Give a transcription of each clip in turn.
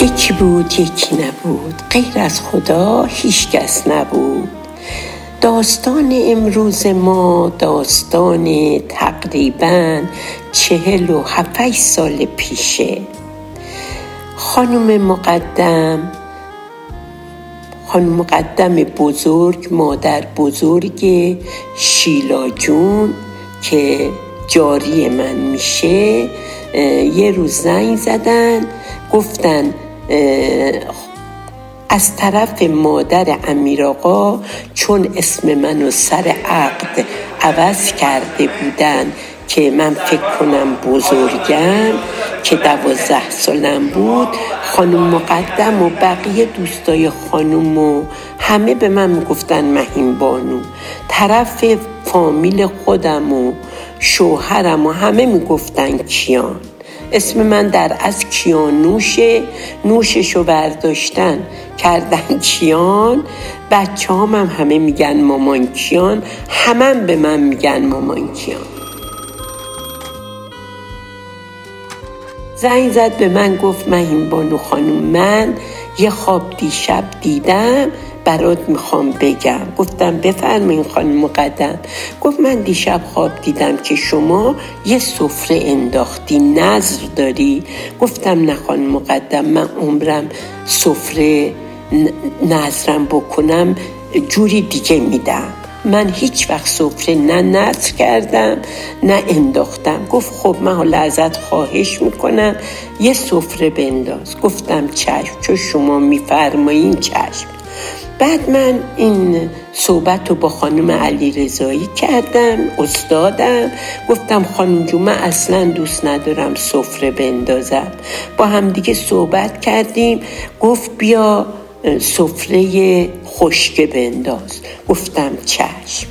یکی بود یکی نبود. غیر از خدا هیچکس نبود. داستان امروز ما داستان تقریبا چهل و هفتش سال پیشه. خانم مقدم خانم مقدم بزرگ مادر بزرگ شیلا جون که جاری من میشه یه روز زنگ زدن گفتن از طرف مادر امیر آقا چون اسم منو سر عقد عوض کرده بودن که من فکر کنم بزرگم که دوازده سالم بود خانم مقدم و بقیه دوستای خانم و همه به من می‌گفتن مهین بانو. طرف فامیل خودم و شوهرم و همه می‌گفتن کیان. اسم من در از کیانوشه نوششو برداشتن کردن کیان. بچه هم, هم همه میگن مامان کیان همه به من میگن مامان کیان. زنگ زد به من گفت مهین بانو خانوم من یه خواب دیشب دیدم. برات می‌خوام بگم. گفتم بفرمایین خانم مقدم. گفت من دیشب خواب دیدم که شما یه سفره انداختی نظر داری. گفتم نه خانم مقدم من عمرم سفره نظرم بکنم جوری دیگه میدم. من هیچ وقت سفره نه نظر کردم نه انداختم. گفت خب من حالا ازت خواهش می‌کنم یه سفره بنداز. گفتم چشم چون شما میفرمایین چشم. بعد من این صحبت رو با خانم علی رضایی کردم استادم. گفتم خانم جو من اصلا دوست ندارم سفره بندازم. با همدیگه صحبت کردیم. گفت بیا سفره خشکه بنداز. گفتم چشم.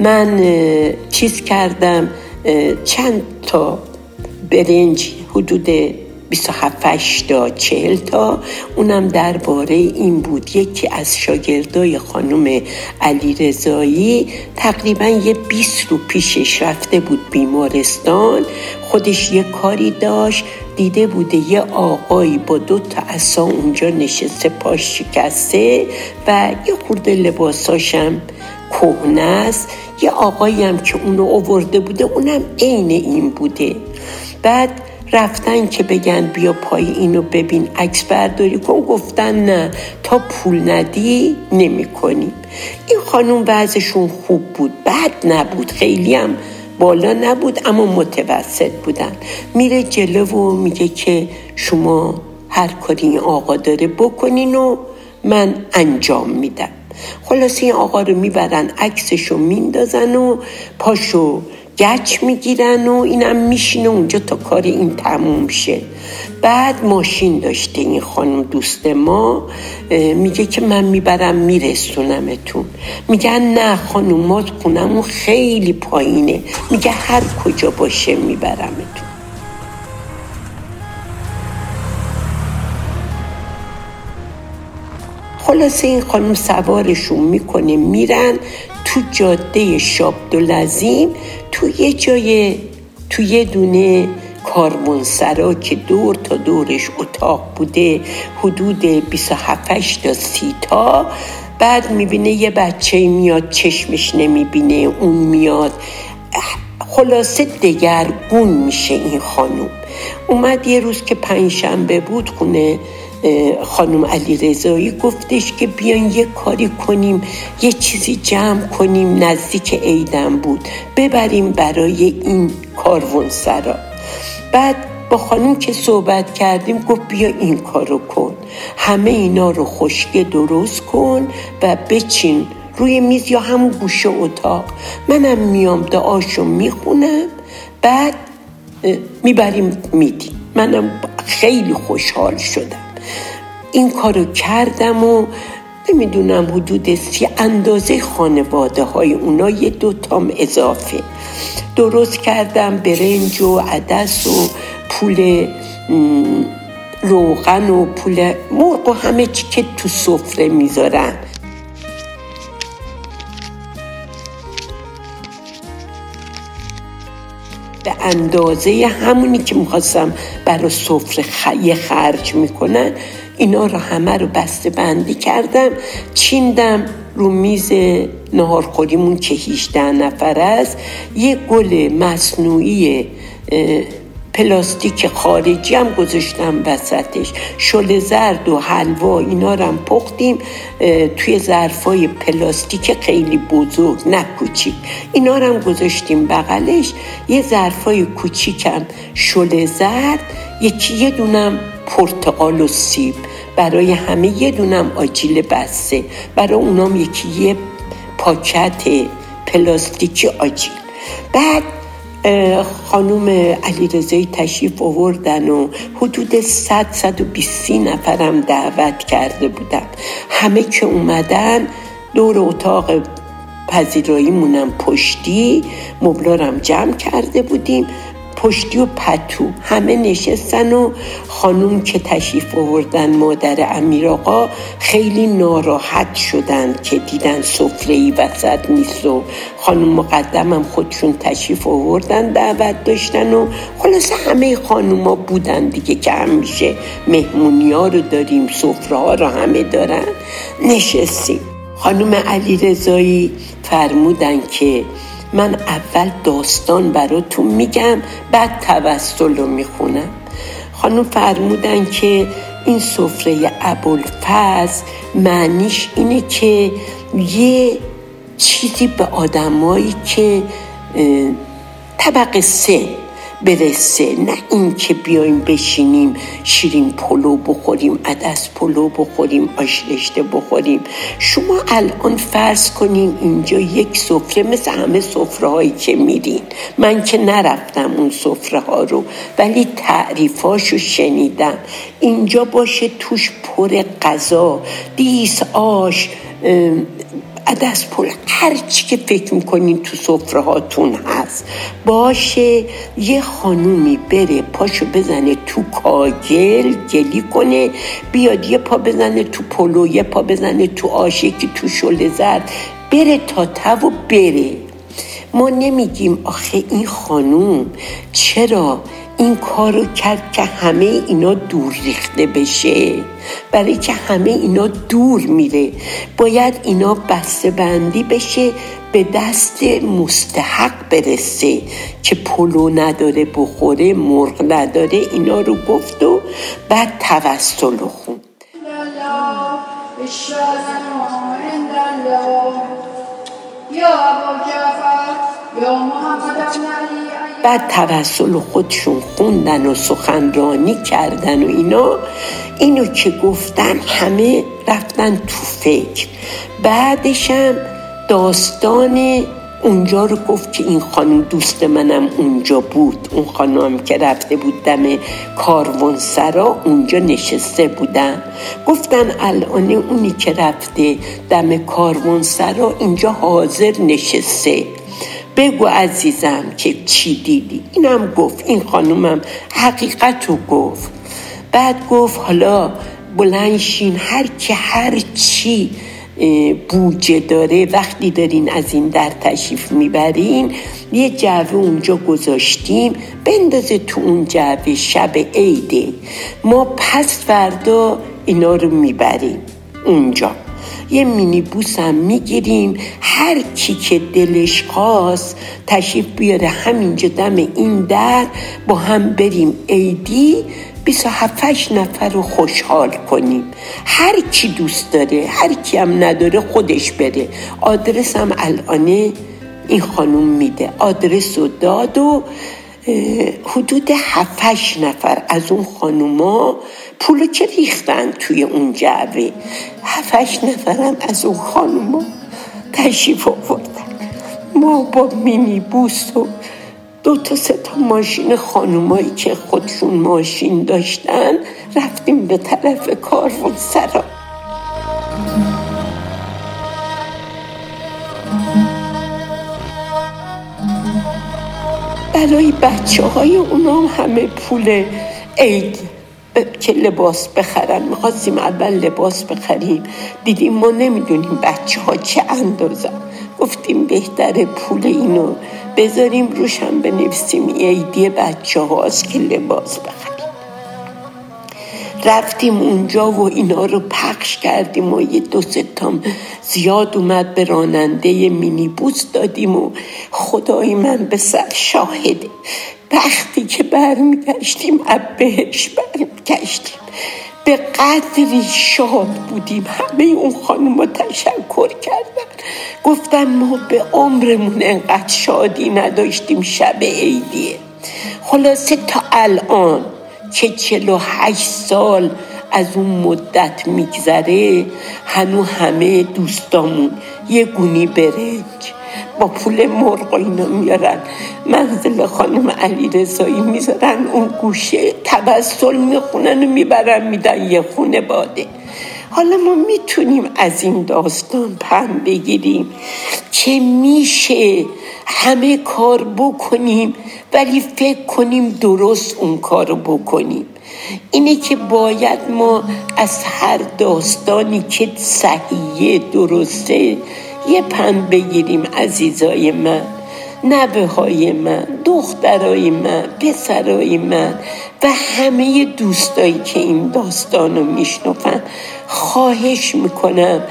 من چیز کردم چند تا برنج حدود 27 تا 40 تا. اونم درباره این بود. یکی از شاگردای خانم علی رضایی تقریبا یه 20 رو پیشش رفته بود بیمارستان. خودش یه کاری داشت. دیده بوده یه آقایی با دو تا عصا اونجا نشسته پاش شکسته و یه خورده لباساشم کهنه است. یه آقایی هم که اونو آورده بوده اونم عین این بوده. بعد رفتن که بگن بیا پای اینو ببین عکس برداری کن. گفتن نه تا پول ندی نمی کنیم این خانوم وضعشون خوب بود بد نبود خیلی هم بالا نبود اما متوسط بودن. میره جلو و میگه که شما هر کاری این آقا داره بکنین و من انجام میدم. خلاص این آقا رو می‌برن عکسشو میندازن و پاشو گچ می‌گیرن و اینم میشینه اونجا تا کار این تموم شه. بعد ماشین داشته این خانم دوست ما میگه که من می‌برم میرسونمتون. میگن نه خانم ما خونمون خیلی پایینه. میگه هر کجا باشه میبرمتون. خلاصه این خانم سوارشون می‌کنه میرن. تو جاده شابدولزیم تو یه جای تو یه دونه کاروانسرا که دور تا دورش اتاق بوده حدود 27 تا سی تا. بعد می‌بینه یه بچه میاد چشمش نمی‌بینه اون میاد. خلاصه دگرگون میشه این خانوم اومد یه روز که پنجشنبه بود خونه خانم علی رضایی گفتش که بیان یه کاری کنیم یه چیزی جمع کنیم نزدیک عیدم بود. ببریم برای این کاروان سرا. بعد با خانم که صحبت کردیم گفت بیا این کارو کن. همه اینا رو خشکه درست کن و بچین روی میز یا همون گوشه اتاق. منم میام دعاشو می‌خونم بعد می‌بریم میدیم. منم خیلی خوشحال شدم. این کارو کردم و نمی‌دونم حدود سی اندازه خانواده های اونا یه دو تام اضافه. درست کردم برنج و عدس و پول روغن و پول مرغ و همه چی که تو سفره می‌ذارن. به اندازه همونی که می‌خواستم برای سفره خیه خرج می‌کنن اینا رو همه رو بسته بندی کردم چیندم رو میز نهارخوریمون که 18 نفر است. یه گل مصنوعی پلاستیک خارجی هم گذاشتم وسطش. شل زرد و حلوا اینا رو هم پختیم. توی ظرفای پلاستیک خیلی بزرگ نه کوچیک. اینا رو هم گذاشتیم بغلش. یه ظرفای کوچیکم شل زرد یکی یه دونم پرتقال و سیب. برای همه یه دونم آجیل بسته. برای اونام یکی یه پاکت پلاستیکی آجیل. بعد خانوم علی رزایی تشریف آوردن و حدود 100 120 نفرم دعوت کرده بودم. همه که اومدن دور اتاق پذیراییمونم پشتی مبلارم جمع کرده بودیم. پشتی و پتو همه نشستن و خانوم که تشریف آوردن مادر امیر آقا خیلی ناراحت شدن که دیدن سفره ای وسط نیست و خانوم مقدمم خودشون تشریف آوردن دعوت داشتن و خلاصه همه خانوما بودن دیگه که همیشه مهمونی ها رو داریم سفره ها رو همه دارن. نشستیم. خانوم علی رضایی فرمودن که من اول داستان براتون میگم بعد توسل رو می‌خونم. خانم فرمودن که این سفره ابوالفضل معنیش اینه که یه چیزی به آدمایی که طبق سه برسه. نه این که بیایم بشینیم شیرین پلو بخوریم عدس پلو بخوریم آش رشته بخوریم. شما الان فرض کنیم اینجا یک سفره مثل همه سفره هایی که میرین. من که نرفتم اون سفره ها رو ولی تعریفاشو شنیدم. اینجا باشه توش پر غذا. دیس آش عدس پول. هر چی که فکر می‌کنین تو سفره هاتون هست. باشه یه خانومی بره پاشو بزنه تو کاگل گلی کنه بیاد یه پا بزنه تو پلو یه پا بزنه تو آشه که تو شل زد بره تا تو بره. ما نمیگیم آخه این خانوم چرا این کار رو کرد که همه اینا دور ریخته بشه. برای که همه اینا دور میره. باید اینا بسته بندی بشه به دست مستحق برسه. که پلو نداره بخوره مرغ نداره اینا رو گفت و بعد توسل خون. یا یا محمد بعد توسل خودشون خوندن و سخنرانی کردن و اینا اینو که گفتن همه رفتن تو فکر. بعدشم داستان اونجا رو گفت که این خانم دوست منم اونجا بود. اون خانم که رفته بود دم کاروان سرا اونجا نشسته بودن گفتن الان اونی که رفته دم کاروان سرا اینجا حاضر نشسته. بگو عزیزم که چی دیدی؟ اینم گفت این خانومم حقیقت رو گفت. بعد گفت حالا بلنشین هر که هر چی بوجه داره وقتی دارین از این در تشریف می‌برین یه جعبه اونجا گذاشتیم بندازه تو اون جعبه شب عیده. ما پس فردا اینا رو می‌بریم. اونجا. یه مینی بوس هم می‌گیریم هر کی که دلش خواست تشریف بیاره. همینجا دم این در با هم بریم. عیدی 27 نفر رو خوشحال کنیم. هر کی دوست داره هر کی هم نداره خودش بره. آدرس هم الانه این خانوم میده. آدرس رو داد و حدود هفتش نفر از اون خانوما پول که ریختن توی اون جعبه؟ هفتش نفرم از اون خانوما تشریف آوردن. ما با مینی بوس و دو تا سه تا ماشین خانومایی که خودشون ماشین داشتن رفتیم به طرف کاروان سرا. برای بچه های اونام همه پول عید که لباس بخرن. می‌خواستیم اول لباس بخریم. دیدیم ما نمی‌دونیم بچه ها چه اندازه. گفتیم بهتره پول اینو بذاریم روشم بنویسیم. عیدی بچه هاست که لباس بخریم. رفتیم اونجا و اینا رو پخش کردیم و یه دو تام زیاد اومد به راننده مینیبوس دادیم و خدای من به سر شاهده. وقتی که برمیگشتیم از بهش برمیگشتیم. به قدری شاد بودیم. همه اون خانم تشکر کردن. گفتن ما به عمرمون انقدر شادی نداشتیم شب عیدیه خلاصه تا الان که چلو هشت سال از اون مدت میگذره هنو همه دوستامون یه گونی برنج. با پول مرغ اینا میارن. منزل خانم علی رضایی می‌ذارن اون گوشه تبسل می‌خونن و می‌برن میدن یه خونه باده. حالا ما می‌تونیم از این داستان پن بگیریم. که میشه؟ همه کار بکنیم ولی فکر کنیم درست اون کار بکنیم. اینه که باید ما از هر داستانی که صحیحه درسته یه پن بگیریم عزیزای من نبه های من دخترای من پسرای من و همه دوستایی که این داستان رو میشنفن خواهش می‌کنم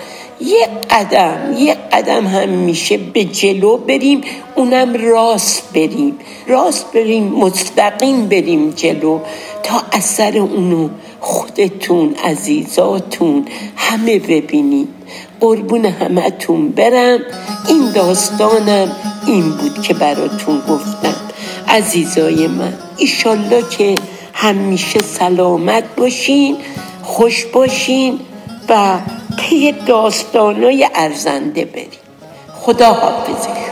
یه قدم یه قدم هم میشه به جلو بریم اونم راست بریم. راست بریم مستقیم بریم جلو تا اثر اونو خودتون عزیزاتون همه ببینید قربون همتون برم. این داستانم این بود که براتون گفتم. عزیزای من ایشالله که همیشه سلامت باشین خوش باشین و پی داستانای ارزنده برین. خدا حافظی